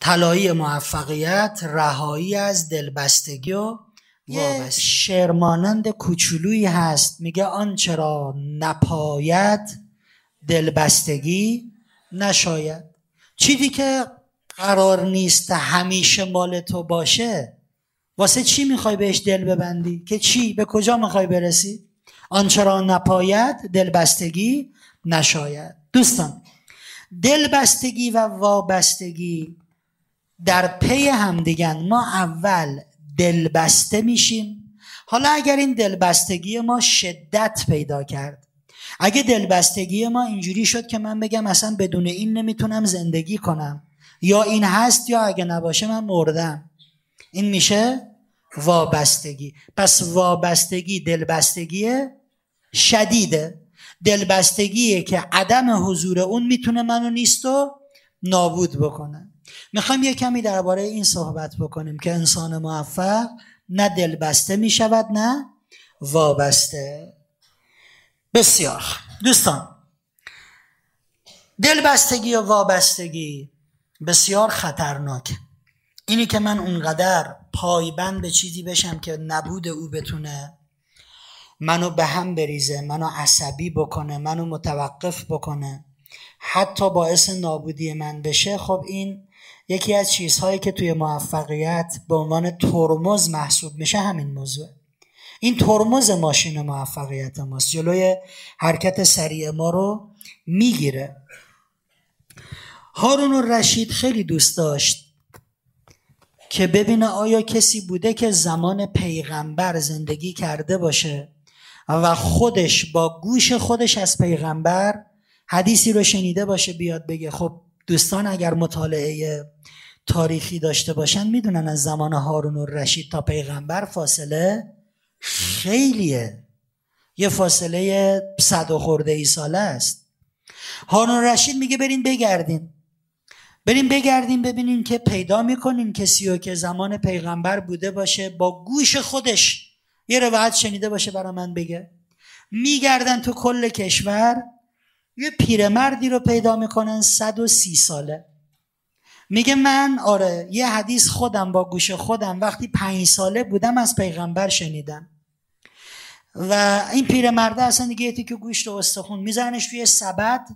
طلایی موفقیت رهایی از دلبستگی و یه شعرمانند کوچولویی هست. میگه آنچه را نپاید دلبستگی؟ نشاید. چیزی که قرار نیست همیشه مال تو باشه واسه چی می‌خوای بهش دل ببندی؟ که چی؟ به کجا می‌خوای برسی؟ آنچه را نپاید دلبستگی؟ نشاید. دوستان دلبستگی و وابستگی در پی هم دیگن ما اول دلبسته میشیم. حالا اگر این دلبستگی ما شدت پیدا کرد اگه دلبستگی ما اینجوری شد که من بگم اصلا بدون این نمی‌تونم زندگی کنم. یا این هست یا اگه نباشه من مردم. این میشه وابستگی. پس وابستگی دلبستگی شدیده. دلبستگیه که عدم حضور اون می‌تونه منو نیست و نابود بکنه. می‌خوایم یه کمی درباره این صحبت بکنیم که انسان موفق نه دلبسته می‌شود نه وابسته. بسیار. دوستان دلبستگی و وابستگی بسیار خطرناک اینی که من اونقدر پایبند به چیزی بشم که نبود او بتونه منو به هم بریزه منو عصبی بکنه منو متوقف بکنه. حتی باعث نابودی من بشه خب این یکی از چیزهایی که توی موفقیت به عنوان ترمز محسوب میشه همین موضوع. این ترمز ماشین موفقیت ماست جلوی حرکت سریع ما رو می‌گیره. هارون رشید خیلی دوست داشت که ببینه آیا کسی بوده که زمان پیغمبر زندگی کرده باشه. و خودش با گوش خودش از پیغمبر حدیثی رو شنیده باشه بیاد بگه خب دوستان اگر مطالعه تاریخی داشته باشن می‌دونن از زمان هارون و رشید تا پیغمبر فاصله خیلیه. یه فاصله صد و خورده ای ساله است. هارون رشید میگه برین بگردین. بریم بگردیم ببینین که پیدا می‌کنین کسی رو که زمان پیغمبر بوده باشه با گوش خودش یه روایت شنیده باشه برا من بگه. میگردن تو کل کشور یه پیرمردی رو پیدا می‌کنن سی ساله. میگه من آره یه حدیث خودم با گوش خودم وقتی پنج ساله بودم از پیغمبر شنیدم. و این پیرمرده اصلا دیگه که گوشت و استخون میزنش توی سبد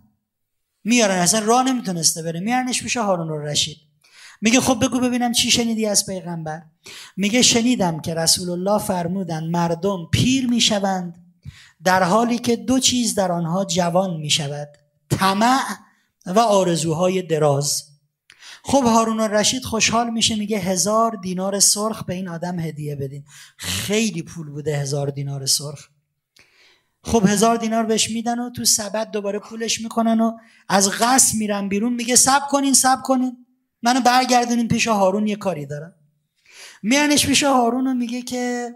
میارن اصلا راه نمی‌تونسته بره. میارنش پیش هارون رشید میگه خب بگو ببینم چی شنیدی از پیغمبر. میگه شنیدم که رسول الله فرمودن مردم پیر می‌شوند در حالی که دو چیز در آنها جوان می‌شود طمع و آرزوهای دراز. خب هارون رشید خوشحال میشه میگه هزار دینار سرخ به این آدم هدیه بدین. خیلی پول بوده هزار دینار سرخ. خب هزار دینار بهش میدن و تو سبد دوباره پولش می‌کنن و از قصد میرن بیرون. میگه سب کنین سب کنین. منو برگردونین پیش هارون یه کاری دارم. میانش پیش هارون میگه که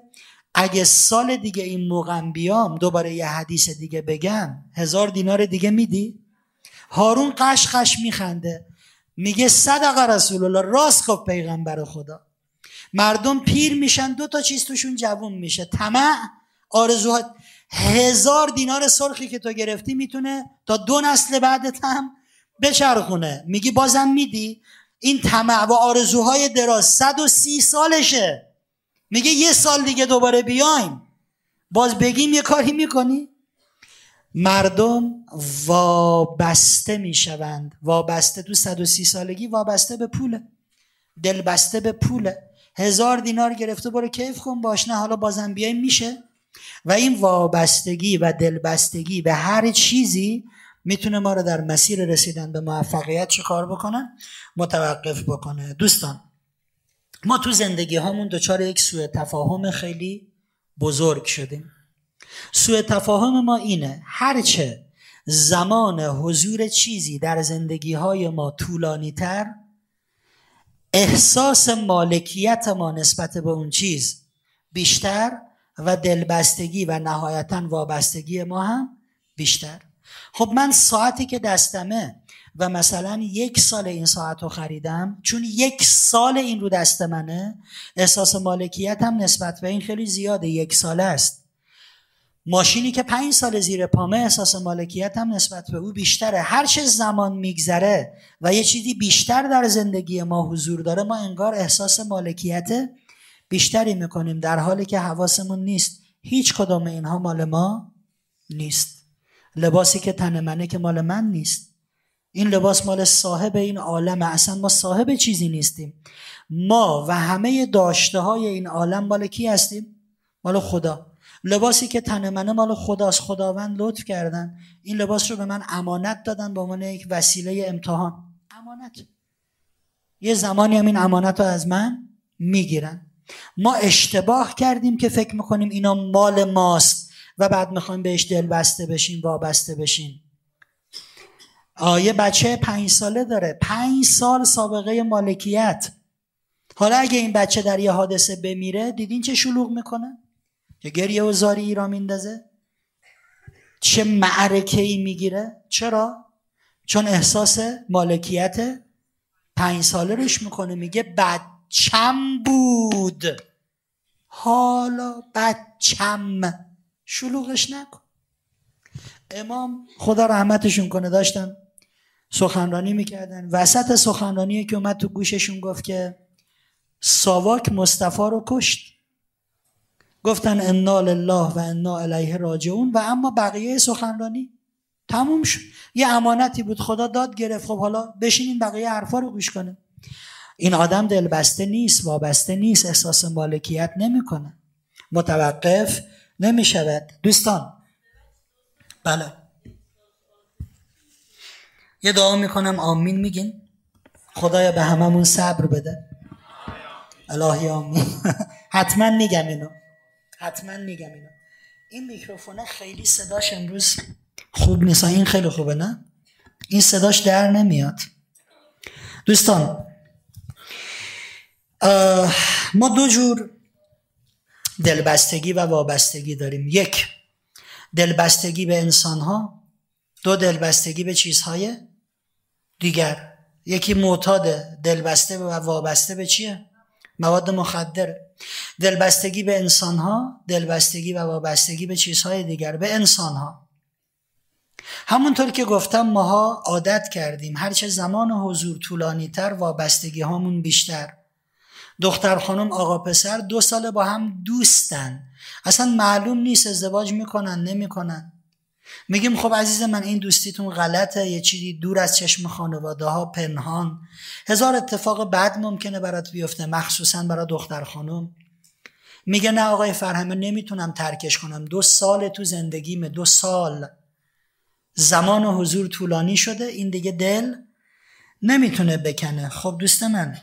اگه سال دیگه این موقع بیام دوباره یه حدیث دیگه بگم هزار دینار دیگه میدی؟ هارون قش قش میخنده. میگه صدق رسول الله راست گفت پیغمبر خدا. مردم پیر میشن دو تا چیز توشون جوون میشه. طمع آرزوها. هزار دینار سرخی که تو گرفتی می‌تونه تا دو نسل بعدت هم بچرخونه. میگی بازم میدی؟ این طمع و آرزوهای دراز صد و سی سالشه. میگه یه سال دیگه دوباره بیایم. باز بگیم یه کاری می‌کنی؟ مردم وابسته می‌شوند. وابسته تو 130 سالگی وابسته به پوله. دلبسته به پوله. هزار دینار گرفته برو کیف کن باش. نه حالا بازم بیایم میشه؟ و این وابستگی و دلبستگی به هر چیزی می‌تونه ما رو در مسیر رسیدن به موفقیت چه کار بکنه؟ متوقف بکنه. دوستان ما تو زندگی هامون دچار یک سوء تفاهم خیلی بزرگ شدیم. سوء تفاهم ما اینه هرچه زمان حضور چیزی در زندگی های ما طولانی تر احساس مالکیت ما نسبت به اون چیز بیشتر و دلبستگی و نهایتا وابستگی ما هم بیشتر. خب من ساعتی که دستمه و مثلا یک سال این ساعت رو خریدم چون یک سال این رو دست منه احساس مالکیت هم نسبت به این خیلی زیاده یک ساله است. ماشینی که پنج سال زیر پامه احساس مالکیت هم نسبت به او بیشتره. هر چه زمان میگذره و یه چیزی بیشتر در زندگی ما حضور داره ما انگار احساس مالکیت بیشتری می‌کنیم در حالی که حواسمون نیست. هیچ کدام اینها مال ما نیست. لباسی که تن منه که مال من نیست. این لباس مال صاحب این عالم اصلا ما صاحب چیزی نیستیم. ما و همه داشته های این عالم مال کی هستیم؟ مال خدا. لباسی که تن منه مال خداست. خداوند لطف کردن. این لباس رو به من امانت دادن به عنوان یک وسیله امتحان. امانت. یه زمانی هم این امانت رو از من می‌گیرن. ما اشتباه کردیم که فکر می‌کنیم اینا مال ماست. و بعد می‌خوایم بهش دل بسته بشیم وابسته بشیم. آیه بچه پنج ساله داره. پنج سال سابقه مالکیت. حالا اگه این بچه در یه حادثه بمیره دیدین چه شلوغ می‌کنه؟ که گریه و زاری ای را میندازه؟ چه معرکه ای می‌گیره؟ چرا؟ چون احساس مالکیت پنج ساله روش می‌کنه. میگه بچم بود. حالا بچم. شلوغش نکن. امام خدا رحمتشون کنه. داشتن سخنرانی می‌کردن. وسط سخنرانی که اومد تو گوششون گفت که ساواک مصطفی رو کشت. گفتن انا لله و انا الیه راجعون و اما بقیه سخنرانی تموم شد. یه امانتی بود. خدا داد گرفت. خب حالا بشینین بقیه حرفا رو گوش کنه این آدم دلبسته نیست وابسته نیست. احساس مالکیت نمی‌کنه. متوقف نمی‌شود. دوستان. بله. یه دعا می‌کنم. آمین میگین. خدایا به هممون صبر بده. الهی آمین. حتما میگم اینو. حتما میگم اینو. این میکروفونه خیلی صداش امروز خوب نیست. این خیلی خوبه نه؟ این صداش در نمیاد. دوستان ما دو جور دلبستگی و وابستگی داریم. یک دلبستگی به انسان ها دو دلبستگی به چیزهای دیگر. یکی معتاد دلبسته و وابسته به چیه؟ مواد مخدر. دلبستگی به انسان ها دلبستگی و وابستگی به چیزهای دیگر به انسان ها همونطور که گفتم ماها عادت کردیم هرچه زمان حضور طولانی تر وابستگی هامون بیشتر. دختر خانم آقا پسر دو سال با هم دوستن. اصلا معلوم نیست ازدواج می‌کنن نمی‌کنن. میگیم خب عزیز من این دوستیتون غلطه یه چیزی دور از چشم خانواده ها پنهان. هزار اتفاق بد ممکنه برات بیفته مخصوصا برای دختر خانم. میگه نه آقای فرهمه نمی‌تونم ترکش کنم. دو سال تو زندگیمه دو سال. زمان و حضور طولانی شده این دیگه دل نمی‌تونه بکنه. خب دوست من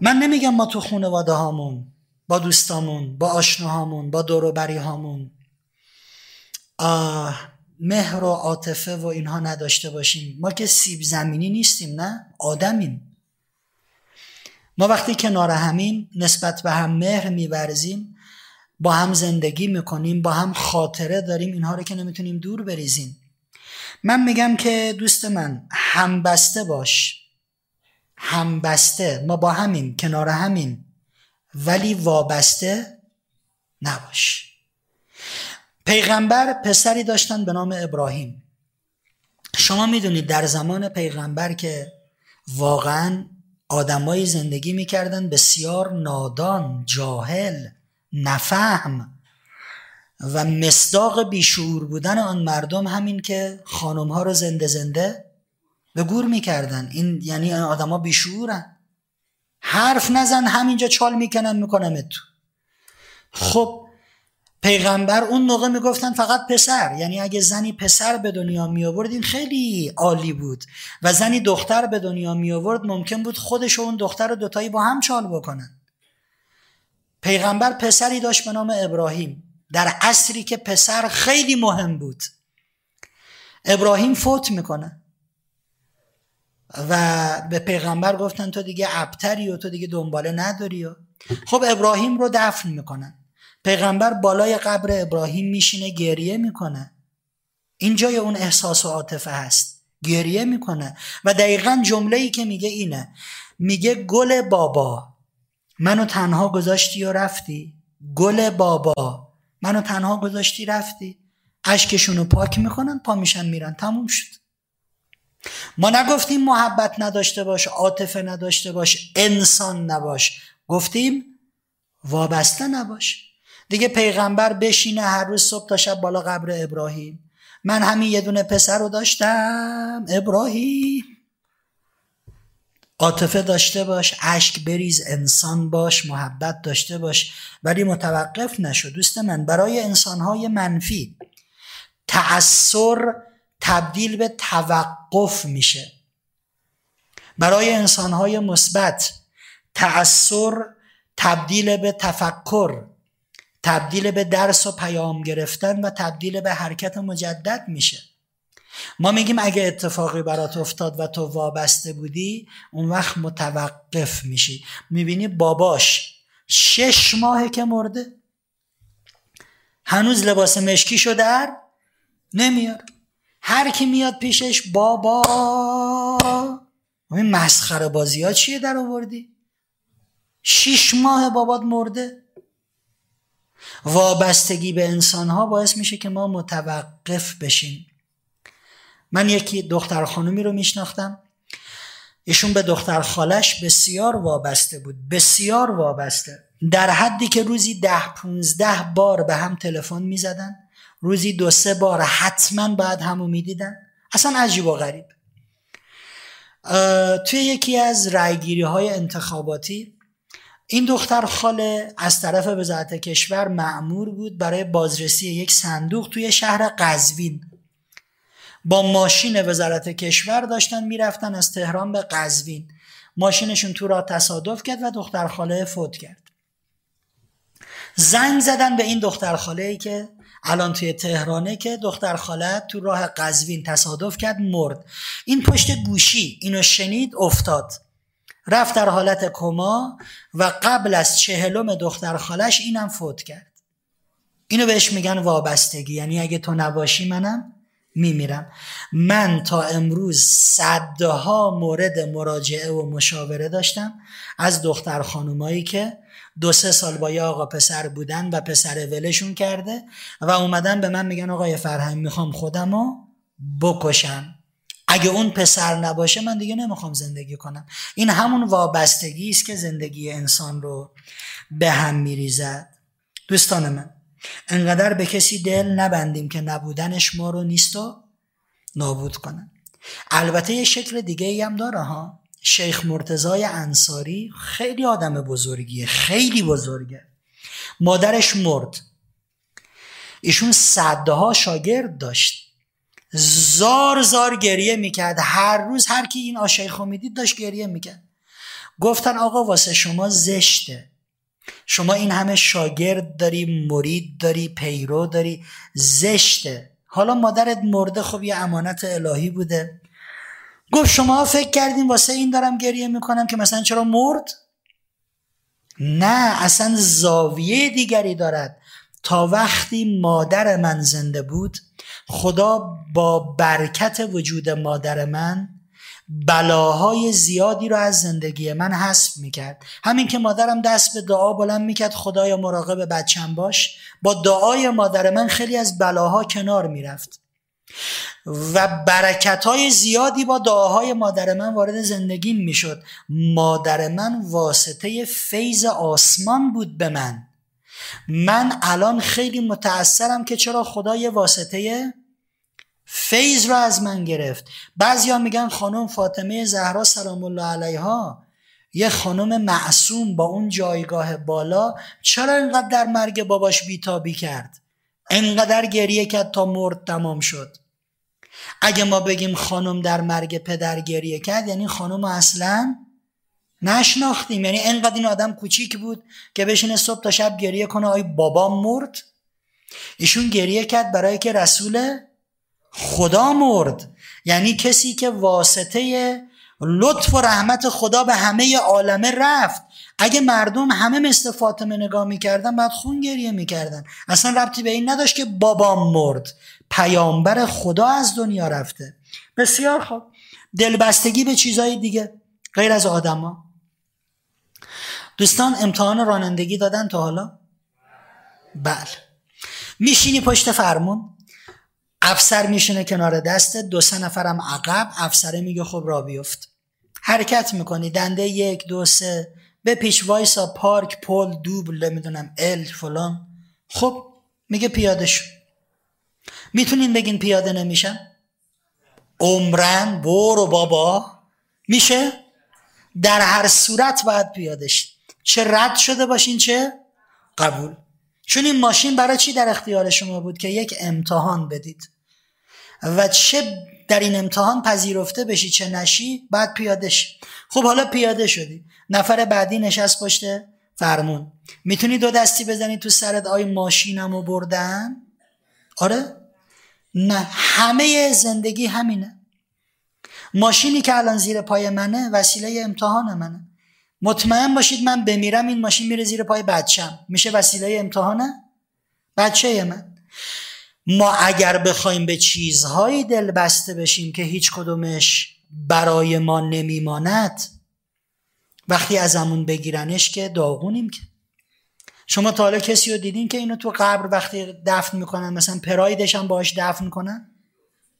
من نمیگم ما تو خانواده هامون با دوستامون با آشناهامون با دوروبری هامون. مهر و عاطفه و اینها نداشته باشیم. ما که سیب زمینی نیستیم نه؟ آدمیم. ما وقتی کنار همیم نسبت به هم مهر میورزیم با هم زندگی می‌کنیم با هم خاطره داریم اینها رو که نمی‌تونیم دور بریزیم. من میگم که دوست من همبسته باش. همبسته. ما با همیم کنار همیم ولی وابسته نباش. پیغمبر پسری داشتن به نام ابراهیم. شما می‌دونید در زمان پیغمبر که واقعا آدمایی زندگی می‌کردن بسیار نادان جاهل نفهم و مصداق بیشعور بودن آن مردم همین که خانم ها رو زنده زنده به گور می‌کردن. این یعنی آدما بیشعورن. حرف نزن همینجا چال می‌کنن می‌کنم تو. خب پیغمبر اون موقع می‌گفتن فقط پسر. یعنی اگه زنی پسر به دنیا می آورد این خیلی عالی بود. و زنی دختر به دنیا می آورد ممکن بود خودش و اون دختر و دوتایی با هم چال بکنن. پیغمبر پسری داشت به نام ابراهیم. در عصری که پسر خیلی مهم بود. ابراهیم فوت می‌کنه. و به پیغمبر گفتن تو دیگه ابتری و تو دیگه دنباله نداری و. خب ابراهیم رو دفن می‌کنن. پیغمبر بالای قبر ابراهیم میشینه گریه می‌کنه. این جای اون احساس و عاطفه هست. گریه می‌کنه. و دقیقا جمله ای که میگه اینه. میگه گل بابا منو تنها گذاشتی و رفتی. گل بابا منو تنها گذاشتی رفتی. اشکشون رو پاک می‌کنن پا میشن میرن. تموم شد. ما نگفتیم محبت نداشته باش عاطفه نداشته باش انسان نباش. گفتیم وابسته نباش. دیگه پیغمبر بشینه هر روز صبح تا شب بالا قبر ابراهیم. من همین یه دونه پسر رو داشتم ابراهیم. عاطفه داشته باش اشک بریز انسان باش محبت داشته باش. ولی متوقف نشو دوست من برای انسانهای منفی تأثیر تبدیل به توقف میشه. برای انسانهای مثبت تأثیر تبدیل به تفکر تبدیل به درس و پیام گرفتن و تبدیل به حرکت مجدد میشه. ما میگیم اگه اتفاقی برات افتاد و تو وابسته بودی اون وقت متوقف میشی. می‌بینی باباش شش ماهه که مرده. هنوز لباس مشکی در نمیار هر کی میاد پیشش بابا. این مسخره بازی ها چیه در آوردی؟ شیش ماه بابات مرده. وابستگی به انسان ها باعث میشه که ما متوقف بشیم. من یکی دختر خانومی رو میشناختم. ایشون به دختر خالش بسیار وابسته بود بسیار وابسته. در حدی که روزی ده پونزده بار به هم تلفن می‌زدن. روزی دو سه بار حتما باید همو می‌دیدن. اصلا عجیب و غریب. توی یکی از رایگیری های انتخاباتی این دختر خاله از طرف وزارت کشور معمور بود برای بازرسی یک صندوق توی شهر قزوین. با ماشین وزارت کشور داشتن می‌رفتن از تهران به قزوین. ماشینشون تو را تصادف کرد و دختر خاله فوت کرد. زنگ زدن به این دختر خاله ای که الان توی تهرانه که دختر خاله تو راه قزوین تصادف کرد مرد. این پشت گوشی اینو شنید افتاد. رفت در حالت کما و قبل از چهلم دختر خالش اینم فوت کرد. اینو بهش میگن وابستگی یعنی اگه تو نباشی منم میمیرم. من تا امروز صدها مورد مراجعه و مشاوره داشتم از دختر خانومایی که دو سه سال با یه آقا پسر بودن و پسر ولشون کرده و اومدن به من میگن آقای فرهنگ می‌خوام خودمو بکشم. اگه اون پسر نباشه من دیگه نمی‌خوام زندگی کنم. این همون وابستگی است که زندگی انسان رو به هم میریزد. دوستان من انقدر به کسی دل نبندیم که نبودنش ما رو نیست و نابود کنن البته یه شکل دیگه ای هم داره ها. شیخ مرتزای انصاری خیلی آدم بزرگیه خیلی بزرگه. مادرش مرد. ایشون صدها شاگرد داشت. زار زار گریه می‌کرد. هر روز هر کی این آشیخو می‌دید داشت گریه می‌کرد. گفتن آقا واسه شما زشته. شما این همه شاگرد داری مرید داری پیرو داری. زشته. حالا مادرت مرده خب یه امانت الهی بوده. گفت شما فکر کردین واسه این دارم گریه می‌کنم که مثلا چرا مرد؟ نه اصلا زاویه دیگری دارد. تا وقتی مادر من زنده بود خدا با برکت وجود مادر من بلاهای زیادی رو از زندگی من حذف می‌کرد. همین که مادرم دست به دعا بلند می‌کرد خدایا مراقب بچم باش. با دعای مادر من خیلی از بلاها کنار می‌رفت. و برکت های زیادی با دعاهای مادر من وارد زندگیم می‌شد. مادر من واسطه فیض آسمان بود به من. من الان خیلی متأثرم که چرا خدا یه واسطه فیض رو از من گرفت. بعضیا میگن خانم فاطمه زهرا سلام الله علیها یه خانم معصوم با اون جایگاه بالا چرا اینقدر در مرگ باباش بیتابی کرد؟ انقدر گریه کرد تا مرد تمام شد. اگه ما بگیم خانم در مرگ پدر گریه کرد یعنی خانم اصلا نشناختیم. یعنی انقدر این آدم کوچیک بود که بشینه صبح تا شب گریه کنه آی بابا مرد. ایشون گریه کرد برای که رسول خدا مرد. یعنی کسی که واسطه لطف و رحمت خدا به همه عالمه رفت. اگه مردم همه مثل فاطمه نگاه می‌کردن بعد خون گریه می‌کردن. اصلا ربطی به این نداشت که بابام مرد. پیامبر خدا از دنیا رفته. بسیار خوب. دلبستگی به چیزهای دیگه غیر از آدما. دوستان امتحان رانندگی دادن تا حالا؟ بله. میشینی پشت فرمون افسر میشینه کنار دستت دو سه نفرم عقب افسره میگه خب را بیفت. حرکت می‌کنی دنده یک دو سه به پیش وایسا پارک پل دوبل نمی‌دونم ال فلان. خب میگه پیاده شو می‌تونین بگین پیاده نمیشن عمرن برو بابا. میشه؟ در هر صورت باید پیاده چه رد شده باشین چه؟ قبول. چون این ماشین برای چی در اختیار شما بود که یک امتحان بدید؟ و چه در این امتحان پذیرفته بشی چه نشی بعد پیاده شی. خب حالا پیاده شدی. نفر بعدی نشست پشت فرمون. می‌تونی دو دستی بزنی تو سرت آی ماشینمو بردن؟ آره؟ نه همه زندگی همینه. ماشینی که الان زیر پای منه وسیله امتحان منه. مطمئن باشید من بمیرم این ماشین میره زیر پای بچم. میشه وسیله امتحانه؟ بچه من. ما اگر بخوایم به چیزهایی دل بسته بشیم که هیچ کدومش برای ما نمیماند وقتی ازمون بگیرنش که داغونیم که. شما تا حالا کسی رو دیدین که اینو تو قبر وقتی دفن می‌کنن؟ مثلا پرایدش هم باش دفن کنن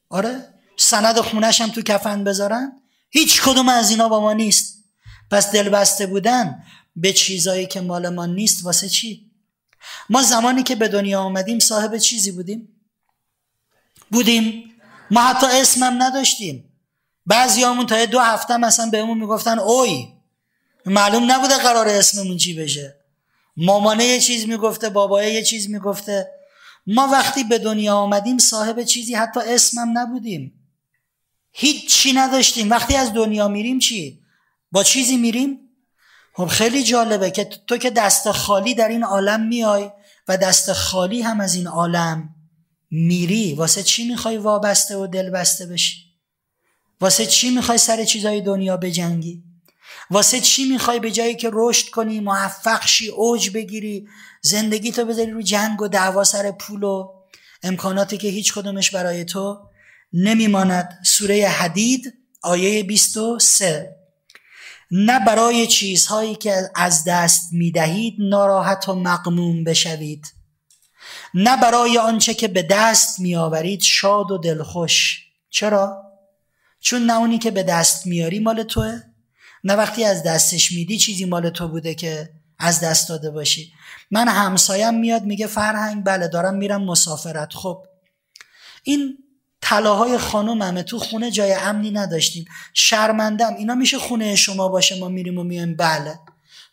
آره؟ سند خونش هم تو کفن بذارن؟ هیچ کدوم از اینا با ما نیست. پس دل بسته بودن به چیزایی که مال ما نیست واسه چی؟ ما زمانی که به دنیا آمدیم صاحب چیزی بودیم. بودیم. ما حتی اسمم نداشتیم. بعضی همون تا دو هفته مثلا بهمون می‌گفتن اوی معلوم نبوده قرار اسممون چی بشه. مامانه یه چیز می‌گفته بابای یه چیز می‌گفته. ما وقتی به دنیا آمدیم صاحب چیزی حتی اسمم نبودیم. هیچ چی نداشتیم. وقتی از دنیا میریم چی؟ با چیزی میریم؟ خب خیلی جالبه که تو که دست خالی در این عالم میای و دست خالی هم از این عالم میری واسه چی می‌خوای وابسته و دل بسته بشی؟ واسه چی می‌خوای سر چیزای دنیا بجنگی؟ واسه چی می‌خوای به جایی که رشد کنی موفق شی اوج بگیری زندگی تو بذاری رو جنگ و دعوا سر پول و امکاناتی که هیچ کدومش برای تو نمیماند. سوره حدید آیه 23 نه برای چیزهایی که از دست می‌دهید ناراحت و مقموم بشوید. نه برای آنچه که به دست میآورید شاد و دلخوش. چرا؟ چون نه اونی که به دست میاری مال توه. نه وقتی از دستش میدی چیزی مال تو بوده که از دست داده باشی. من همسایم میاد میگه فرهنگ بله دارم میرم مسافرت. خب این طلاهای خانوممه. تو خونه جای امنی نداشتیم. شرمندم. اینا میشه خونه شما باشه ما میریم و میایم. بله.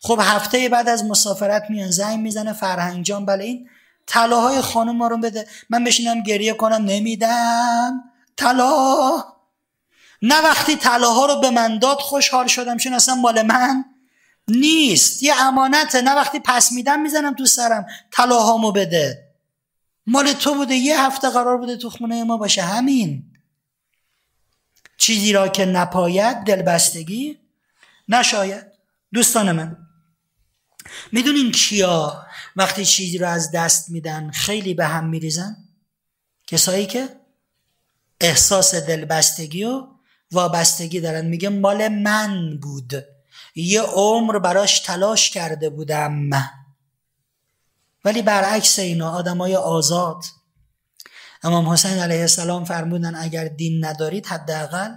خب هفته بعد از مسافرت میان زنگ می‌زنه فرهنگ جان. بله این طلاهای خانم ما رو بده. من بشینم گریه کنم. نمیدم. طلا. نه وقتی طلاها رو به من داد خوشحال شدم. چون اصلا مال من نیست. یه امانته. نه وقتی پس میدم می‌زنم تو سرم. طلاهامو بده. مال تو بوده. یه هفته قرار بوده تو خونه ما باشه. همین. چیزی را که نپاید دلبستگی نشاید. دوستان من می‌دونین کیا وقتی چیزی رو از دست میدن خیلی به هم میریزن؟ کسایی که احساس دلبستگی و وابستگی دارن. میگه مال من بود. یه عمر براش تلاش کرده بودم. ولی برعکس اینا آدمای آزاد. امام حسین علیه السلام فرمودن اگر دین ندارید حداقل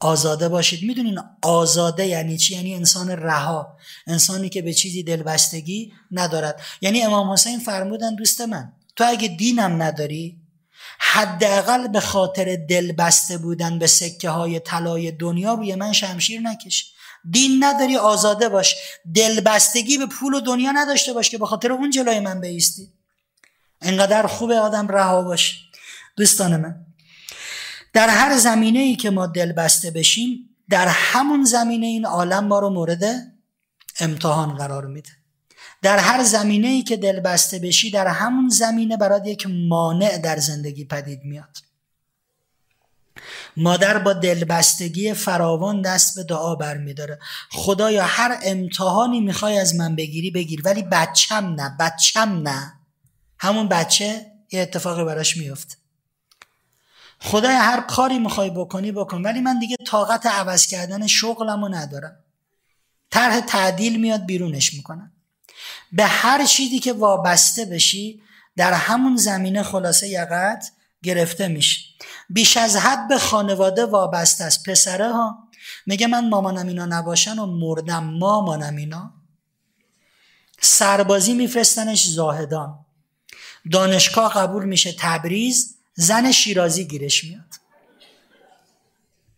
آزاده باشید. می‌دونین آزاده یعنی چی؟ یعنی انسان رها. انسانی که به چیزی دلبستگی ندارد. یعنی امام حسین فرمودن دوست من تو اگه دینم نداری حداقل به خاطر دلبسته بودن به سکه های طلای دنیا روی من شمشیر نکش. دین نداری آزاده باش. دلبستگی به پول و دنیا نداشته باش که به خاطر اون جلوی من بیستی. انقدر خوب آدم رها باش. دوستان من در هر زمینه ای که ما دلبسته بشیم در همون زمینه این عالم ما رو مورد امتحان قرار میده. در هر زمینه ای که دلبسته بشی در همون زمینه برات یک مانع در زندگی پدید میاد. مادر با دلبستگی فراوان دست به دعا برمیداره. خدایا هر امتحانی می‌خوای از من بگیری بگیر. ولی بچم نه بچم نه. همون بچه یه اتفاقی براش میفته خدای هر کاری می‌خوای بکنی بکن. ولی من دیگه طاقت عوض کردن شغلمو ندارم. طرح تعدیل میاد بیرونش می‌کنم به هر چیزی که وابسته بشی در همون زمینه خلاصه یقت گرفته میشه بیش از حد به خانواده وابسته است. پسره ها میگه من مامانم اینا نباشن و مردم مامانم اینا. سربازی میفرستنش زاهدان. دانشگاه قبول میشه تبریز زن شیرازی گیرش میاد.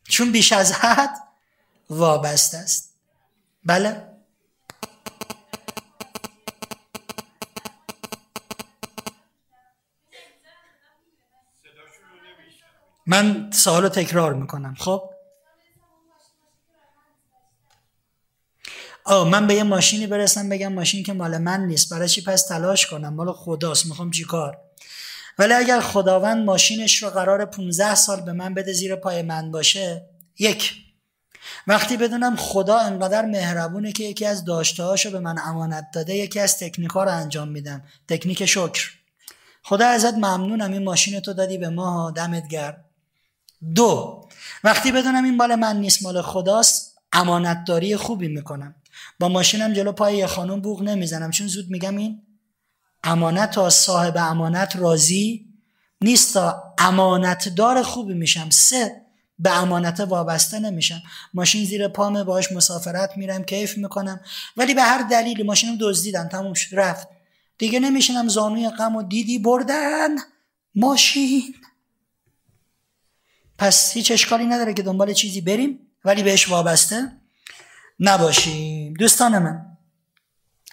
چون بیش از حد وابسته است. بله؟ من سوال تکرار می‌کنم خب؟ آه من به یه ماشینی برسم بگم ماشین که مال من نیست. برای چی پس تلاش کنم؟ مال خداست می‌خوام چیکار ولی اگر خداوند ماشینش رو قرار 15 سال به من بده زیر پای من باشه یک. وقتی بدونم خدا انقدر مهربونه که یکی از داشته به من امانت داده یکی از تکنیکا رو انجام میدم. تکنیک شکر. خدا ازت ممنونم این ماشین تو دادی به ما دمت گرم. دو وقتی بدونم این مال من نیست مال خداست امانتداری خوبی می‌کنم. با ماشینم جلو پای یه خانم بوغ نمی‌زنم. چون زود میگم این امانت تا صاحب امانت راضی نیست تا امانتدار خوبی میشم. سه به امانت وابسته نمیشم. ماشین زیر پامه باش مسافرت میرم کیف می‌کنم. ولی به هر دلیلی ماشینم دزدیدن تموم شد رفت. دیگه نمیشینم زانوی غم و دیدی بردن ماشین. پس هیچ اشکالی نداره که دنبال چیزی بریم ولی بهش وابسته نباشیم. دوستان من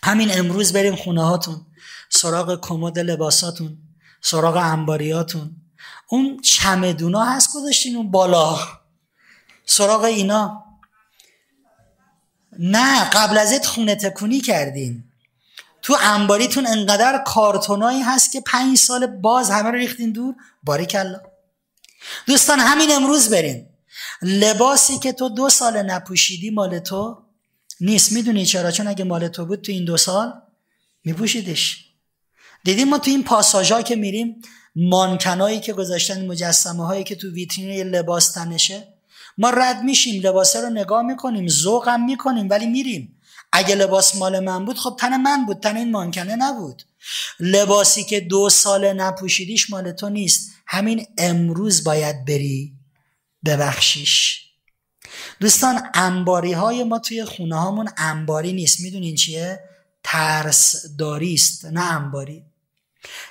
همین امروز بریم خونه هاتون سراغ کمد لباساتون سراغ انباریاتون. اون چمدونا هست گذاشتین اون بالا. سراغ اینا. نه قبل ازت خونه تکونی کردین. تو انباریتون انقدر کارتونایی هست که پنج سال باز همه رو ریختین دور. باریکلا. دوستان همین امروز برین لباسی که تو دو سال نپوشیدی مال تو نیست. می‌دونی چرا؟ چون اگه مال تو بود تو این دو سال میپوشیدش. دیدیم ما تو این پاساژا که میریم مانکنایی که گذاشتن مجسمه هایی که تو ویترین لباس تنشه ما رد میشیم لباسه رو نگاه می‌کنیم ذوقم می‌کنیم ولی میریم. اگه لباس مال من بود خب تن من بود تن این مانکنه نبود. لباسی که دو سال نپوشیدیش مال تو نیست. همین امروز باید بری ببخشیش. دوستان انباری های ما توی خونه هامون انباری نیست. می‌دونین چیه؟ ترس داریست نه انباری.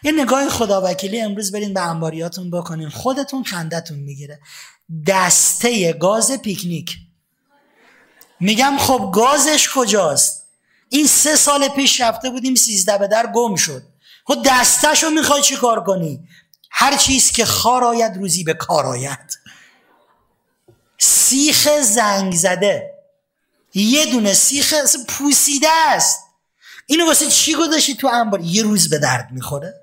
یه نگاه خداوکیلی امروز برین به انباریاتون بکنین. خودتون خندتون می‌گیره. دسته گاز پیکنیک. میگم خب گازش کجاست؟ این سه سال پیش رفته بودیم سیزده به در گم شد. خب دستش رو می‌خوای چی کار کنی؟ هر چیز که خار آید روزی به کار آید. سیخ زنگ زده. یه دونه سیخ پوسیده است. اینو واسه چی گذاشتی تو انبار؟ یه روز به درد می‌خوره.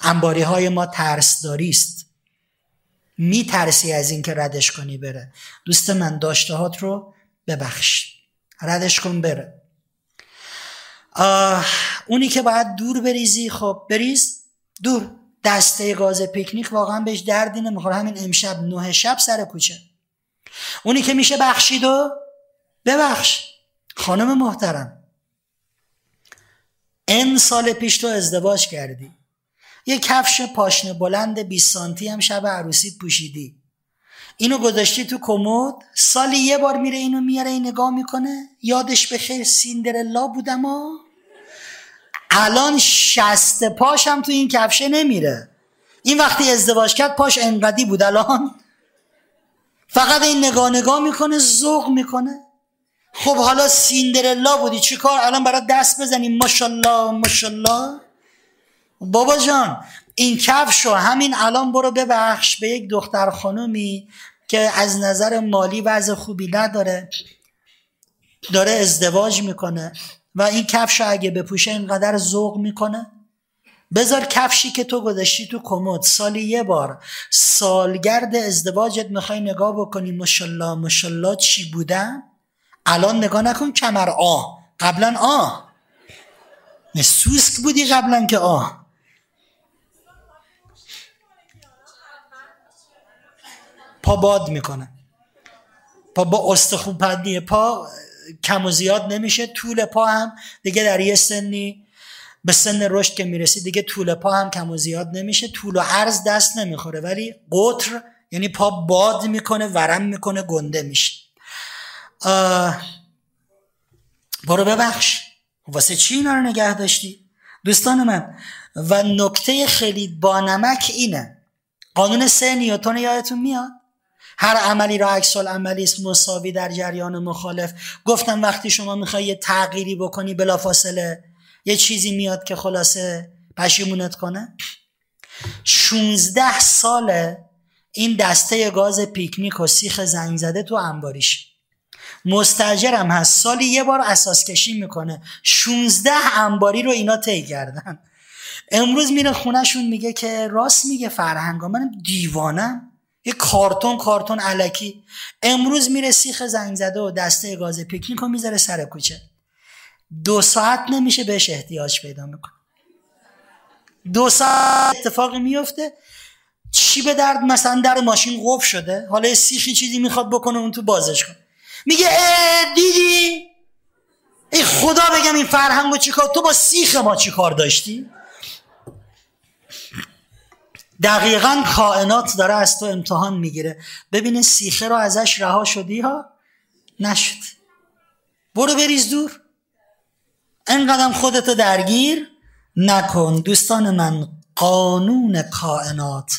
انباری های ما ترس داریست میترسی از اینکه ردش کنی بره. دوست من داشتهات رو ببخش. ردش کن بره. اونی که باید دور بریزی خب بریز. دور. دسته گاز پیکنیک واقعا بهش دردی نمی‌خوره. همین امشب نه شب سر کوچه. اونی که میشه بخشید و ببخش. خانم محترم. این سال پیش تو ازدواج کردی. یه کفش پاشنه بلند 20 سانتی هم شب عروسیت پوشیدی. اینو گذاشتی تو کمد. سالی یه بار میره اینو میاره این نگاه می‌کنه. یادش به خیر سیندرلا بودم ها الان شست پاشم تو این کفشه نمیره. این وقتی ازدواج کرد پاش انقدی بود الان. فقط این نگاه نگاه می‌کنه ذوق می‌کنه. خب حالا سیندرلا بودی چی کار؟ الان برای دست بزنیم. ماشالله ماشالله بابا جان این کفش همین الان برو ببخش به یک دختر خانومی که از نظر مالی وضع خوبی نداره. داره ازدواج می‌کنه. و این کفش اگه بپوشه اینقدر ذوق می‌کنه. بذار کفشی که تو گذاشتی تو کمد سالی یه بار. سالگرد ازدواجت می‌خوای نگاه بکنی. ماشالله ماشالله چی بودم الان نگاه نکن کمر. آه قبلا آه. سوسک بودی قبلا که آه. پا باد می‌کنه. پا با استخوپندی پا کم و زیاد نمیشه طول پا هم دیگه در یه سنی به سن رشد که می‌رسی دیگه طول پا هم کم و زیاد نمیشه طول و عرض دست نمی‌خوره ولی قطر یعنی پا باد می‌کنه ورم می‌کنه گنده میشه. برو ببخش. واسه چی اینا رو نگه داشتی؟ دوستان من و نکته خیلی بانمک اینه. قانون سه نیوتون یادتون میاد؟ هر عملی را عکس عملی است مساوی در جریان مخالف. گفتم وقتی شما می‌خوای یه تغییری بکنی بلافاصله یه چیزی میاد که خلاصه پشیمونت کنه. 16 ساله این دسته گاز پیکنیک و سیخ زنگ زده تو انباریش. مستجرم هست. سالی یه بار اساس کشی می‌کنه. 16 انباری رو اینا طی کردن. امروز میره خونهشون میگه که راست میگه فرهنگا. من دیوانم. یه کارتون کارتون علکی. امروز میره سیخ زنگ زده و دسته گاز پیکنیک رو می‌ذاره سر کوچه. دو ساعت نمیشه بهش احتیاج پیدا می‌کنه. دو ساعت اتفاقی میفته چی به درد؟ مثلا در ماشین قفل شده. حالا سیخی چیزی می‌خواد بکنه اون تو بازش کن. میگه دیدی؟ ای خدا بگم این فرهنگو چیکار تو با سیخ ما چیکار داشتی؟ دقیقا کائنات داره از تو امتحان می‌گیره. ببینین سیخه رو ازش رها شدی ها؟ نشد. برو بریز دور. انقدر خودتو درگیر نکن. دوستان من قانون کائنات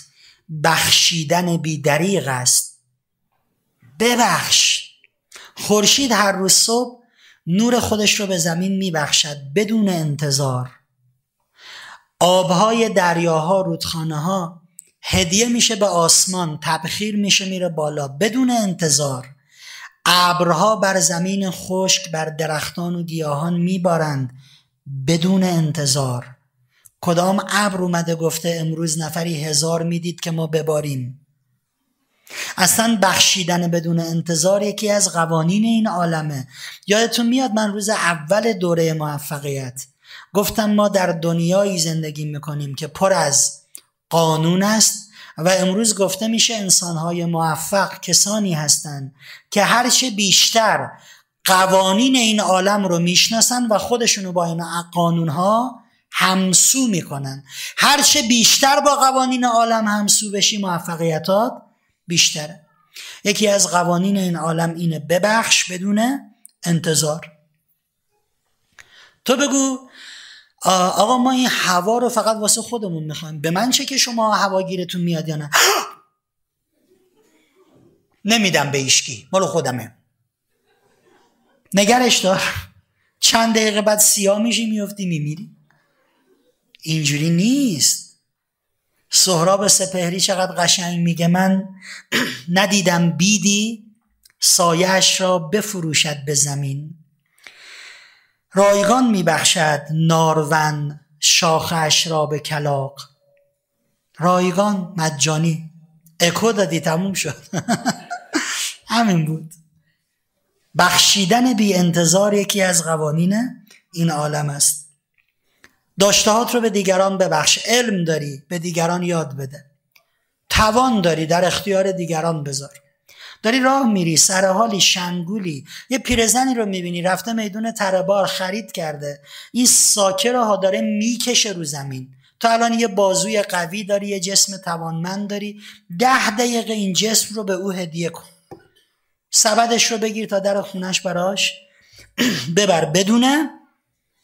بخشیدن بیدریق است. ببخش. خورشید هر روز صبح نور خودش رو به زمین میبخشد بدون انتظار. آبهای دریاها رودخانه ها هدیه میشه به آسمان تبخیر میشه میره بالا بدون انتظار. ابرها بر زمین خشک بر درختان و گیاهان میبارند بدون انتظار. کدام ابر اومده گفته امروز نفری هزار می‌دید که ما بباریم؟ اصلا بخشیدن بدون انتظار یکی از قوانین این عالمه. یادتون میاد من روز اول دوره موفقیت گفتم ما در دنیایی زندگی می‌کنیم که پر از قانون است و امروز گفته میشه انسانهای موفق کسانی هستند که هرچه بیشتر قوانین این عالم رو می‌شناسن و خودشونو با این قانونها همسو می‌کنن. هرچه بیشتر با قوانین عالم همسو بشی موفقیتات بیشتره. یکی از قوانین این عالم اینه ببخش بدون انتظار. تو بگو آقا ما این هوا رو فقط واسه خودمون می‌خوایم. به من چه که شما هواگیرتون میاد یا نه؟ نمیدم به ایشکی. مالو خودمه. نگرش دار. چند دقیقه بعد سیاه میشی میفتی میمیری. اینجوری نیست. سهراب سپهری چقدر قشنگ میگه من ندیدم بیدی سایش را بفروشد به زمین. رایگان میبخشد نارون شاخش را به کلاق رایگان مجانی. اکو دادی تموم شد. همین بود. بخشیدن بی انتظار یکی از قوانین این عالم است. داشتهات رو به دیگران ببخش. علم داری به دیگران یاد بده. توان داری در اختیار دیگران بذار. داری راه میری سر حالی شنگولی یه پیرزنی رو می‌بینی رفته میدون تربار خرید کرده. این ساکه ها داره می‌کشه رو زمین. تو الان یه بازوی قوی داری یه جسم توانمند داری. ده دقیقه این جسم رو به او هدیه کن. سبدش رو بگیر تا در خونش براش. ببر بدون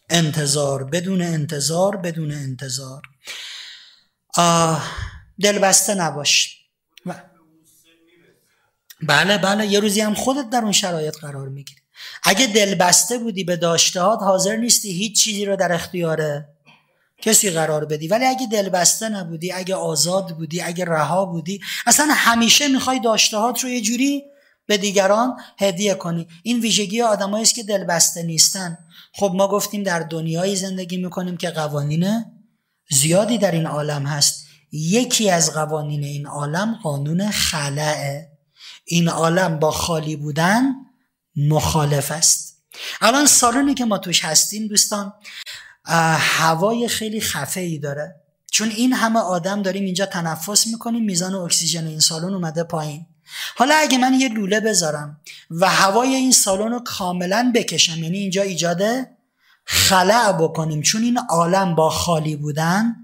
انتظار بدون انتظار بدون انتظار. آه دلبسته نباش. بله بله یه روزی هم خودت در اون شرایط قرار می‌گیری. اگه دلبسته بودی به داشتهات حاضر نیستی هیچ چیزی رو در اختیار کسی قرار بدی. ولی اگه دلبسته نبودی اگه آزاد بودی اگه رها بودی اصلا همیشه می‌خوای داشتهات رو یه جوری به دیگران هدیه کنی. این ویژگی آدمایی است که دلبسته نیستن. خب ما گفتیم در دنیایی زندگی می‌کنیم که قوانین زیادی در این عالم هست. یکی از قوانین این عالم قانون خلعه. این عالم با خالی بودن مخالف است. الان سالونی که ما توش هستیم دوستان هوای خیلی خفه ای داره. چون این همه آدم داریم اینجا تنفس می‌کنیم میزان اکسیژن این سالن اومده پایین. حالا اگه من یه لوله بذارم و هوای این سالن رو کاملا بکشم یعنی اینجا ایجاد خلع بکنیم چون این عالم با خالی بودن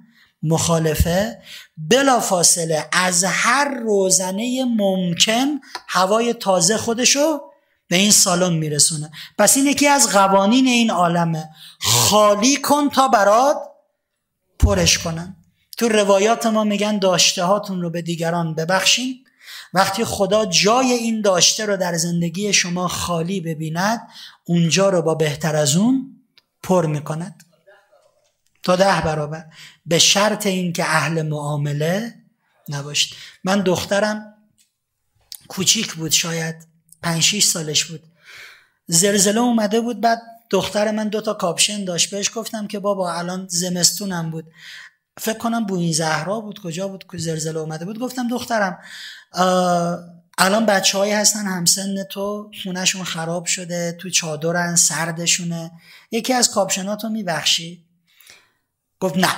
مخالفه بلا فاصله از هر روزنه ممکن هوای تازه خودشو به این سالن میرسونه. پس این یکی از قوانین این عالمه. خالی کن تا برات پرش کنن. تو روایات ما میگن داشته هاتون رو به دیگران ببخشین. وقتی خدا جای این داشته رو در زندگی شما خالی ببیند اونجا رو با بهتر از اون پر می‌کند. تا ده برابر. به شرط اینکه اهل معامله نباشید. من دخترم کوچیک بود شاید پنج شیش سالش بود. زلزله اومده بود بعد دختر من دوتا کاپشن داشت. بهش گفتم که بابا الان زمستونم بود. فکر کنم بوین زهرا بود کجا بود که زلزله اومده بود. گفتم دخترم الان بچه هایی هستن همسن تو خونهشون خراب شده تو چادرن سردشونه. یکی از کاپشناتو میبخشی. گفت نه.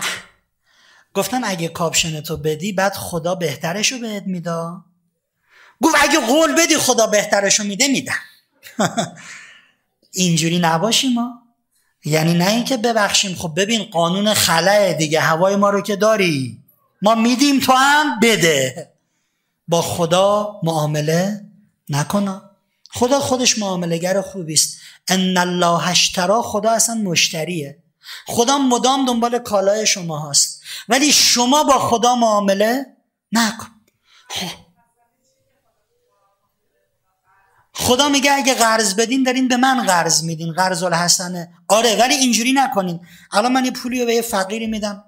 گفتم اگه کاپشن تو بدی بعد خدا بهترشو بهت میدا گفت اگه قول بدی خدا بهترشو میده میدم. اینجوری نباشیم ما. یعنی نه اینکه ببخشیم. خب ببین قانون خلاه دیگه. هوای ما رو که داری. ما میدیم تو هم بده. با خدا معامله نکنا خدا خودش معاملگر خوبی است ان الله اشترا خدا اصلا مشتریه. خدا مدام دنبال کالای شما هست ولی شما با خدا معامله نکن. خدا میگه اگه قرض بدین دارین به من قرض میدین قرض الحسنه آره ولی اینجوری نکنین. الان من یه پولی رو به یه فقیری میدم.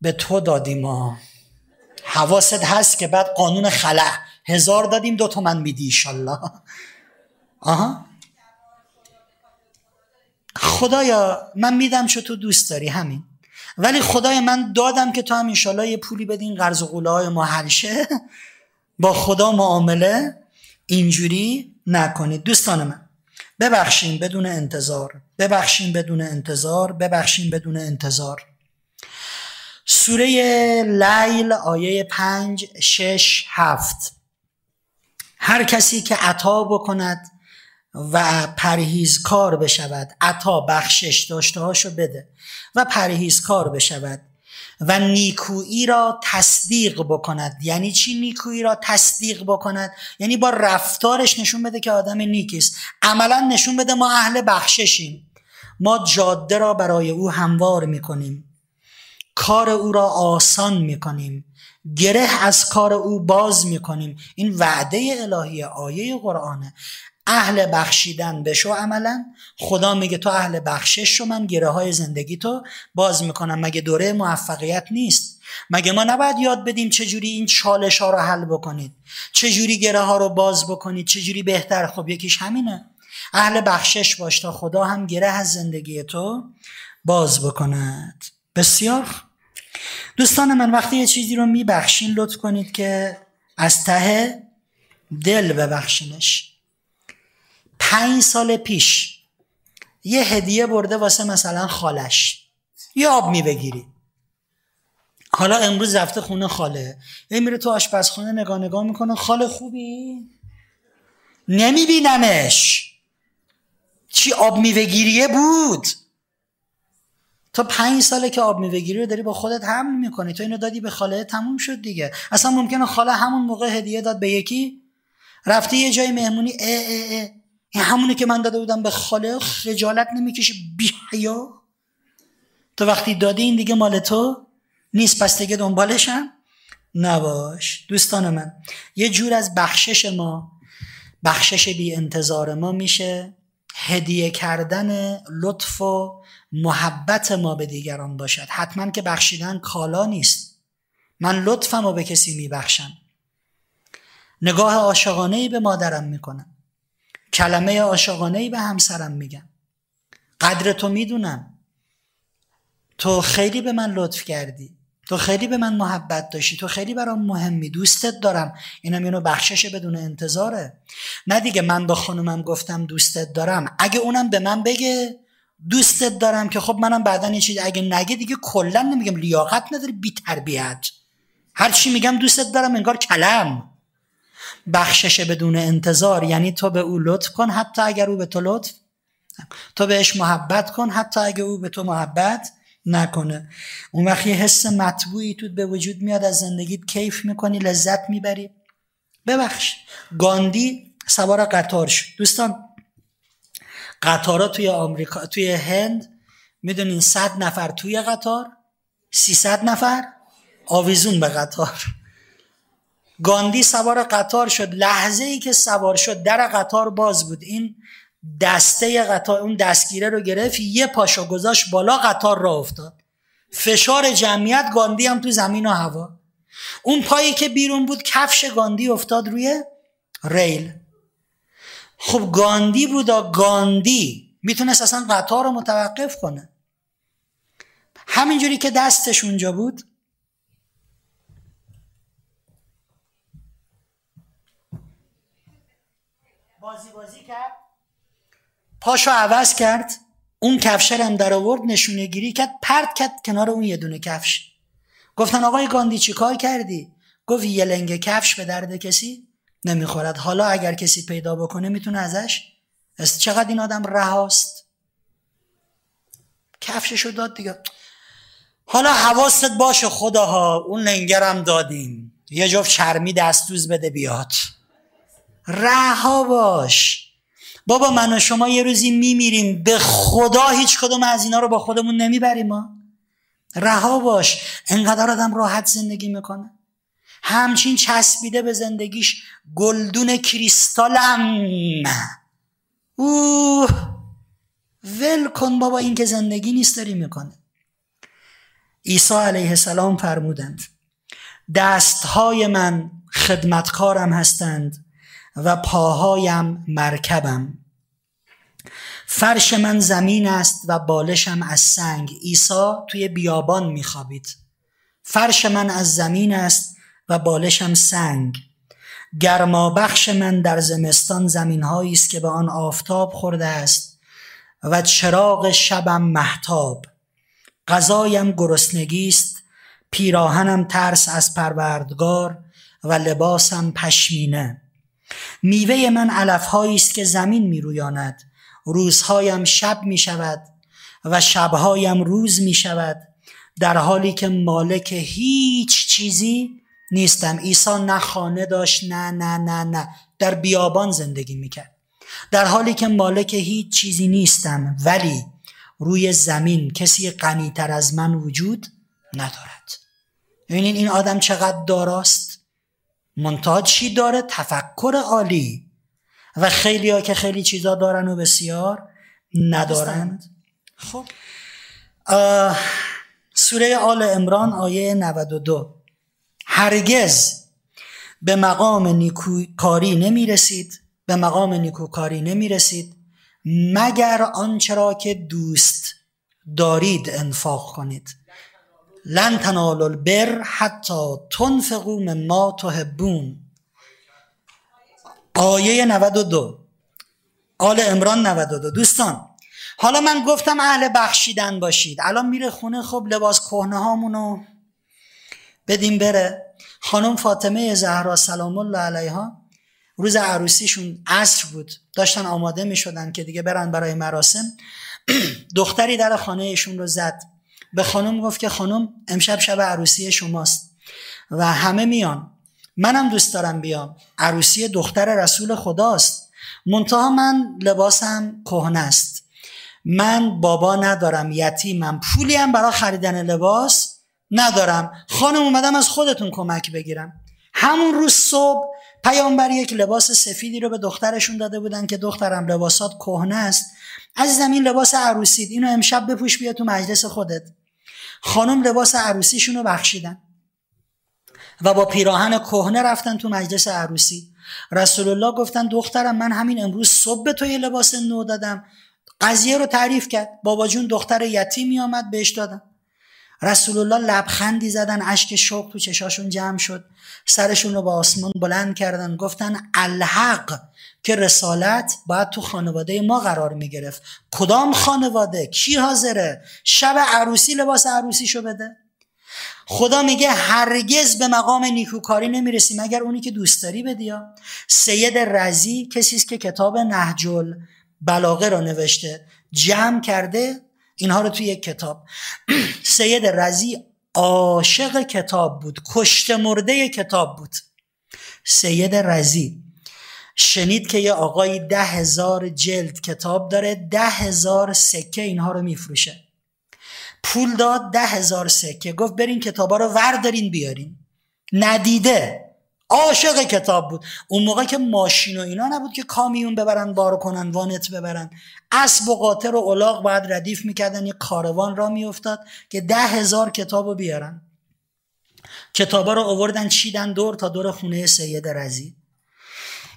به تو دادیم ما. حواست هست که بعد قانون خلع. هزار دادیم دو من میدی ایشالله آها؟ خدایا من میدم چه تو دوست داری همین. ولی خدای من دادم که تو هم انشالله یه پولی بدین قرض قوله های ما با خدا معامله اینجوری نکنید. دوستان من ببخشین بدون انتظار ببخشین بدون انتظار ببخشین بدون انتظار. سوره لیل آیه پنج شش هفت. هر کسی که عطا بکند و پرهیزکار بشود. عطا بخشش داشته هاشو بده. و پرهیزکار بشود. و نیکویی را تصدیق بکند. یعنی چی نیکویی را تصدیق بکند؟ یعنی با رفتارش نشون بده که آدم نیکیست. عملا نشون بده ما اهل بخششیم. ما جاده را برای او هموار می‌کنیم. کار او را آسان می‌کنیم. گره از کار او باز می‌کنیم. این وعده الهی آیه قرآنه. اهل بخشیدن بشو عملا. خدا میگه تو اهل بخشش شو من گره های زندگی تو باز می‌کنم. مگه دوره موفقیت نیست؟ مگه ما نباید یاد بدیم چجوری این چالش ها رو حل بکنید؟ چجوری گره ها رو باز بکنید؟ چجوری بهتر؟ خب یکیش همینه. اهل بخشش باش تا خدا هم گره از زندگی تو باز بکند. بسیار دوستان من وقتی یه چیزی رو میبخشین لطف کنید که از ته دل ببخشینش. پنج سال پیش یه هدیه برده واسه مثلا خالش. یه آب می بگیری حالا امروز رفته خونه خاله. یه میره تو آشپزخونه نگاه نگاه می‌کنه خاله خوبی؟ نمیبینمش. چی آب میوهگیریه بود؟ تا پنج ساله که آب میوهگیری رو داری با خودت حمل می‌کنی. تو اینو دادی به خاله تموم شد دیگه. اصلا ممکنه خاله همون موقع هدیه داد به یکی. رفتی یه جای مهمونی اه اه اه. این همونه که من داده بودم به خاله خجالت نمی‌کشه بی حیا تو وقتی دادی این دیگه مال تو نیست پس دیگه دنبالشم نباش. دوستان من یه جور از بخشش ما بخشش بی انتظار ما میشه هدیه کردن لطف و محبت ما به دیگران باشد. حتما که بخشیدن کالا نیست. من لطفم رو به کسی میبخشم. نگاه عاشقانه ای به مادرم می‌کنم. کلمه عاشقانه ای به همسرم میگم. قدر تو می‌دونم. تو خیلی به من لطف کردی. تو خیلی به من محبت داشتی. تو خیلی برام مهمی. دوستت دارم. اینم اینو بخشش بدون انتظاره. نه دیگه من با خانومم گفتم دوستت دارم. اگه اونم به من بگه دوستت دارم که خب منم بعدا یه چیز اگه نگه دیگه کلا نمیگم. لیاقت نداری. بی تربیت هر چی میگم دوستت دارم. انگار کلم. بخشش بدون انتظار یعنی تو به او لطف کن حتی اگر او به تو لطف تو بهش محبت کن حتی اگه او به تو محبت نکنه. اون وقت یه حس مطبوعی تو به وجود میاد از زندگیت کیف می‌کنی لذت می‌بری. ببخش. گاندی سوار قطار شد. دوستان قطارا توی آمریکا توی هند می‌دونین صد نفر توی قطار 300 نفر آویزون به قطار. گاندی سوار قطار شد. لحظه ای که سوار شد در قطار باز بود. این دسته قطار اون دستگیره رو گرفت یه پاشو گذاشت بالا قطار را افتاد. فشار جمعیت گاندی هم تو زمین و هوا. اون پایی که بیرون بود کفش گاندی افتاد روی ریل. خب گاندی بود گاندی می‌تونست اصلا قطار رو متوقف کنه. همینجوری که دستش اونجا بود بازی بازی کرد پاشو عوض کرد. اون کفشر هم در آورد نشونه گیری کرد پرت کرد کنار اون یه دونه کفش. گفتن آقای گاندی چی کار کردی؟ گفت یه لنگ کفش به درد کسی نمی‌خورد. حالا اگر کسی پیدا بکنه می‌تونه ازش؟ است چقدر این آدم رهاست؟ کفششو داد دیگه. حالا حواست باشه خداها اون لنگرم دادیم. یه جفت چرمی دستوز بده بیاد. رها باش. بابا من و شما یه روزی میمیریم. به خدا هیچ کدوم از اینا رو با خودمون نمی‌بریم ما. رها باش. انقدر آدم راحت زندگی می‌کنه. همچین چسبیده به زندگیش گلدون کریستالم. اوه. ول کن بابا این که زندگی نیست داری می‌کنه. عیسی علیه السلام فرمودند دستهای من خدمتکارم هستند. و پاهایم مرکبم. فرش من زمین است و بالشم از سنگ. عیسی توی بیابان میخوابید. فرش من از زمین است و بالشم سنگ. گرما بخش من در زمستان زمین است که به آن آفتاب خورده است و چراغ شبم محتاب غذایم گرسنگی است پیراهنم ترس از پروردگار و لباسم پشمینه. میوه من علفهایی است که زمین میرویاند. روزهایم شب می شود و شبهایم روز می شود در حالی که مالک هیچ چیزی نیستم. عیسی نه خانه داشت نه نه نه نه. در بیابان زندگی می‌کرد. در حالی که مالک هیچ چیزی نیستم ولی روی زمین کسی غنیتر از من وجود ندارد. ببینین این آدم چقدر داراست؟ منتها چی داره؟ تفکر عالی. و خیلی ها که خیلی چیزا دارن و بسیار ندارند خب. سوره آل امران آیه 92 هرگز به مقام نیکوکاری نمی رسید به مقام نیکوکاری نمی رسید مگر آنچه را که دوست دارید انفاق کنید. لن تنالوا البر حتی تنفقوا مما تحبون. آیه 92 آل امران 92 دوستان حالا من گفتم اهل بخشیدن باشید. الان میره خونه خب لباس کهنه هامونو بدیم بره. خانم فاطمه زهرا سلام الله علیها روز عروسیشون عصر بود. داشتن آماده می شدن که دیگه برن برای مراسم. دختری در خانه ایشون رو زد. به خانم گفت که خانم امشب شب عروسی شماست و همه میان. منم دوست دارم بیام. عروسی دختر رسول خداست. منتها من لباسم کهنه است. من بابا ندارم یتیمم. پولی هم برای خریدن لباس ندارم. خانم اومدم از خودتون کمک بگیرم. همون روز صبح پیامبر یک لباس سفیدی رو به دخترشون داده بودن که دخترم لباسات کهنه است. از زمین لباس عروسید. اینو امشب بپوش بیا تو مجلس خودت. خانم لباس عروسیشون رو بخشیدن. و با پیراهن کهنه رفتن تو مجلس عروسی. رسول الله گفتن دخترم من همین امروز صبح به تو یه لباس نو دادم. قضیه رو تعریف کرد. بابا جون دختر یتیمی آمد بهش دادم. رسول الله لبخندی زدن اشک شوق تو چشاشون جمع شد. سرشون رو به آسمان بلند کردن. گفتن الحق. که رسالت باید تو خانواده ما قرار می گرفت کدام خانواده؟ کی حاضره؟ شب عروسی لباس عروسیشو بده. خدا میگه هرگز به مقام نیکوکاری نمی‌رسی مگر اونی که دوست داری بدیا سید رزی کسی است که کتاب نهجل بلاغه را نوشته. جمع کرده اینها رو توی یک کتاب. سید رزی عاشق کتاب بود کشت مرده کتاب بود. سید رزی شنید که یه آقایی ده هزار جلد کتاب داره ده هزار سکه اینها رو میفروشه. پول داد ده هزار سکه. گفت برین کتابا رو وردارین بیارین. ندیده. عاشق کتاب بود. اون موقع که ماشین و اینا نبود که کامیون ببرن بار کنن وانت ببرن. اسب و قاطر و الاغ باید ردیف می‌کردن. یه کاروان را میافتاد که ده هزار کتاب رو بیارن. کتابا رو آوردن چیدن دور تا دور خونه سید رزی.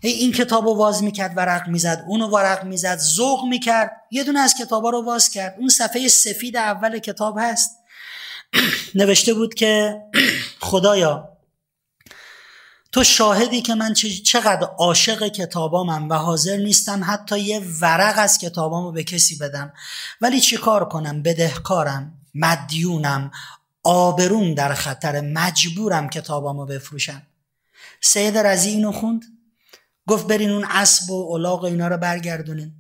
این کتاب رو واز می‌کرد ورق می‌زد اونو ورق می‌زد ذوق می‌کرد یه دونه از کتابا رو واز کرد. اون صفحه سفید اول کتاب هست. نوشته بود که خدایا تو شاهدی که من چقدر عاشق کتابامم و حاضر نیستم حتی یه ورق از کتابامو به کسی بدم. ولی چیکار کنم؟ بدهکارم مدیونم آبرون در خطر مجبورم کتابامو بفروشم. سید رزی اینو خوند؟ گفت برین اون اسب و الاغ و اینا رو برگردونین.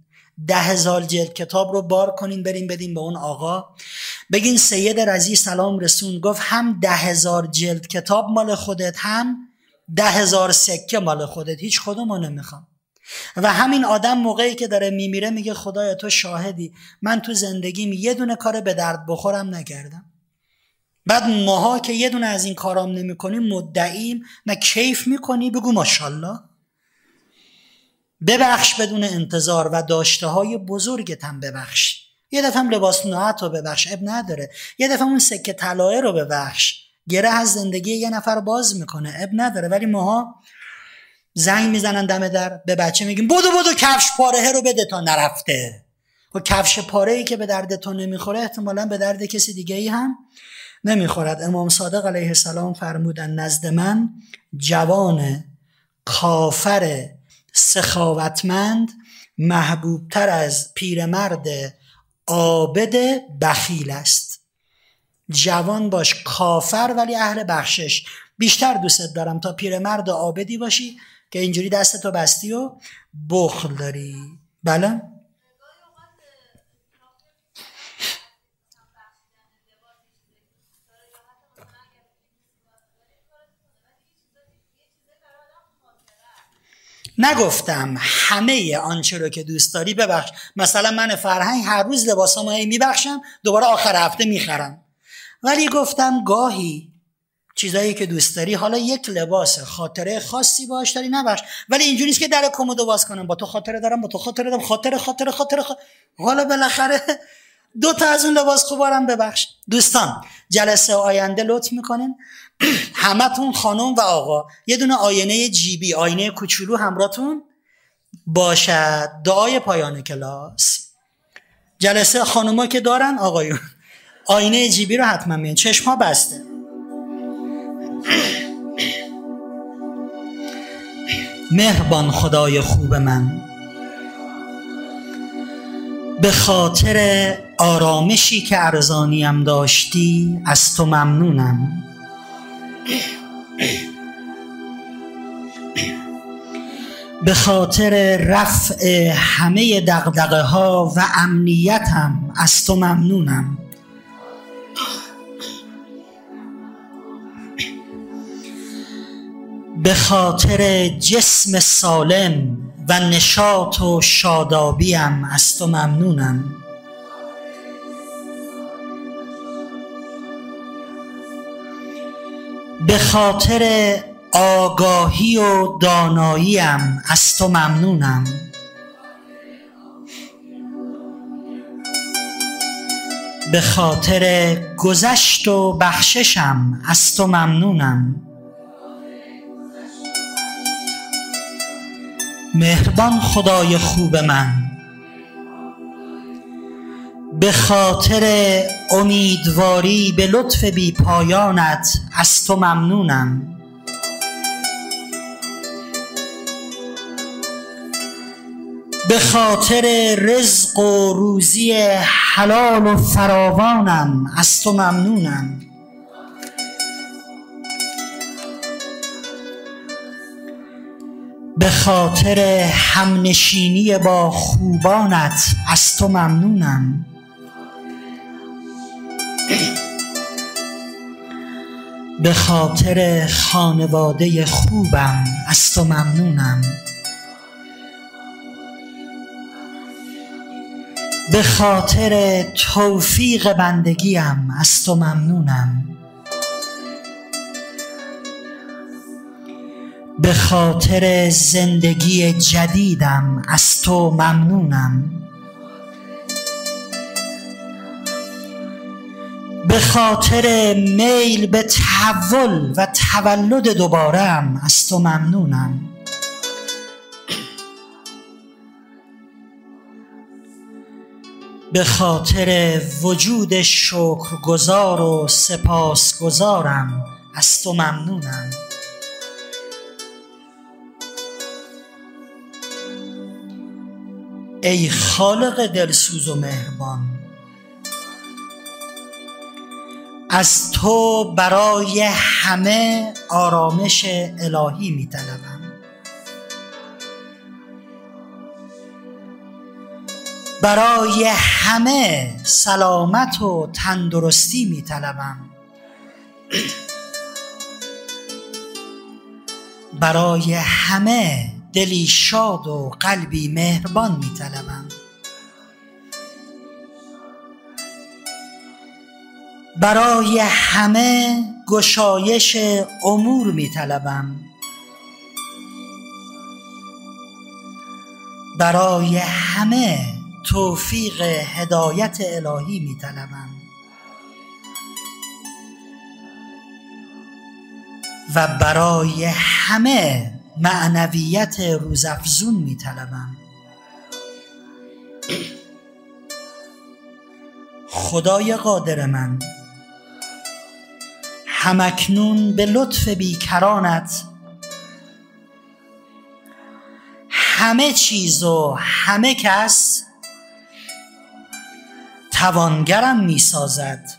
ده هزار جلد کتاب رو بار کنین برین بدین به اون آقا. بگین سید رزی سلام رسون گفت هم ده هزار جلد کتاب مال خودت هم ده هزار سکه مال خودت. هیچ خودمو نمی‌خوام. و همین آدم موقعی که داره میمیره میگه خدای تو شاهدی. من تو زندگیم یه دونه کار به درد بخورم نکردم. بعد ماها که یه دونه از این کارام نمی‌کنیم مدعیم نه کیف می‌کنی بگو ماشاءالله. ببخش بدون انتظار و داشته های بزرگت هم ببخش. یه دفعه هم لباس نوعت رو ببخش اب نداره. یه دفعه اون سکه طلایه رو ببخش. گره از زندگی یه نفر باز می‌کنه اب نداره. ولی ماها زنگ می‌زنن دم در به بچه میگیم بودو بودو کفش پاره رو بده تا نرفته. و خب کفش پاره ای که به درد تو نمی‌خوره احتمالا به درد کسی دیگه ای هم نمی‌خورد. امام صادق علیه السلام فرمودن نزد من جوان کافر سخاوتمند محبوبتر از پیرمرد عابد بخیل است. جوان باش کافر ولی اهل بخشش. بیشتر دوستت دارم تا پیرمرد عابدی باشی که اینجوری دستتو بستی و بخل داری. بله؟ نگفتم همه آنچه رو که دوست داری ببخش. مثلا من فرهنگ هر روز لباسامو هی میبخشم دوباره آخر هفته می‌خرم. ولی گفتم گاهی چیزایی که دوست داری حالا یک لباس خاطره خاصی باش داری نبخش. ولی اینجوری نیست که در کمدو باز کنم. با تو خاطره دارم با تو خاطره دارم. خاطره خاطره خاطره, خاطره. حالا بالاخره دو تا از اون لباس خوبارم ببخش. دوستان جلسه آینده لطف می‌کنین. همتون خانم و آقا. یه دونه آینه جیبی آینه کوچولو همراهتون باشد. دعای پایان کلاس. جلسه خانوما که دارن آقایون. آینه جیبی رو حتما میان. چشم بسته. مهربان خدای خوب من. به خاطر آرامشی که ارزانیم داشتی از تو ممنونم. به خاطر رفع همه دقدقه ها و امنیتم از تو ممنونم. به خاطر جسم سالم و نشاط و شادابیم از تو ممنونم. به خاطر آگاهی و داناییم از تو ممنونم. به خاطر گذشت و بخششم از تو ممنونم. مهربان خدای خوب من. به خاطر امیدواری به لطف بی پایانت از تو ممنونم. به خاطر رزق و روزی حلال و فراوانم از تو ممنونم. به خاطر همنشینی با خوبانت از تو ممنونم. به خاطر خانواده خوبم از تو ممنونم. به خاطر توفیق بندگیم از تو ممنونم. به خاطر زندگی جدیدم از تو ممنونم. به خاطر میل به تحول و تولد دوبارم از تو ممنونم. به خاطر وجود شکرگزار و سپاسگزارم از تو ممنونم. ای خالق دلسوز و مهربان از تو برای همه آرامش الهی می طلبم. برای همه سلامت و تندرستی می طلبم. برای همه دلی شاد و قلبی مهربان می طلبم. برای همه گشایش امور می طلبم برای همه توفیق هدایت الهی می طلبم و برای همه معنویت روزافزون می طلبم خدای قادر من. همکنون به لطف بیکرانت. همه چیز و همه کس توانگرم می سازد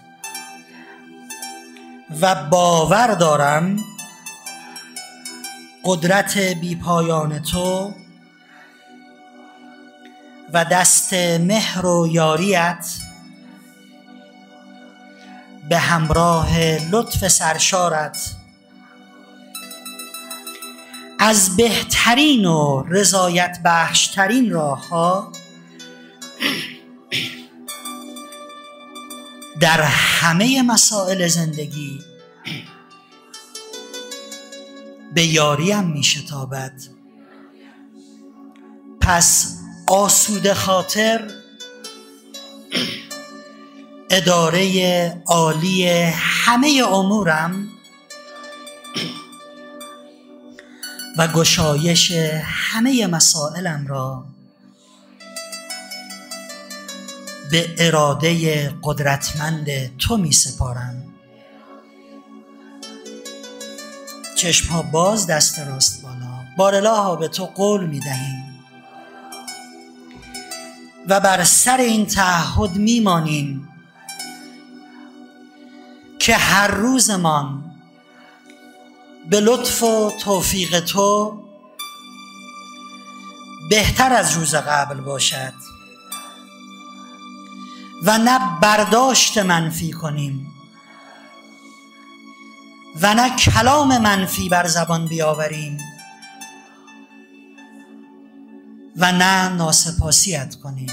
و باور دارم قدرت بیپایان تو و دست مهر و یاریت به همراه لطف سرشارت. از بهترین و رضایت بخشترین راه ها در همه مسائل زندگی به یاریم می شتابد پس آسود خاطر اداره عالی همه امورم و گشایش همه مسائلم را به اراده قدرتمند تو می سپارم. چشم ها باز دست راست بالا. بارلا ها به تو قول می دهیم. و بر سر این تعهد می مانیم. که هر روزمان به لطف و توفیق تو بهتر از روز قبل باشد و نه برداشت منفی کنیم و نه کلام منفی بر زبان بیاوریم و نه ناسپاسیت کنیم.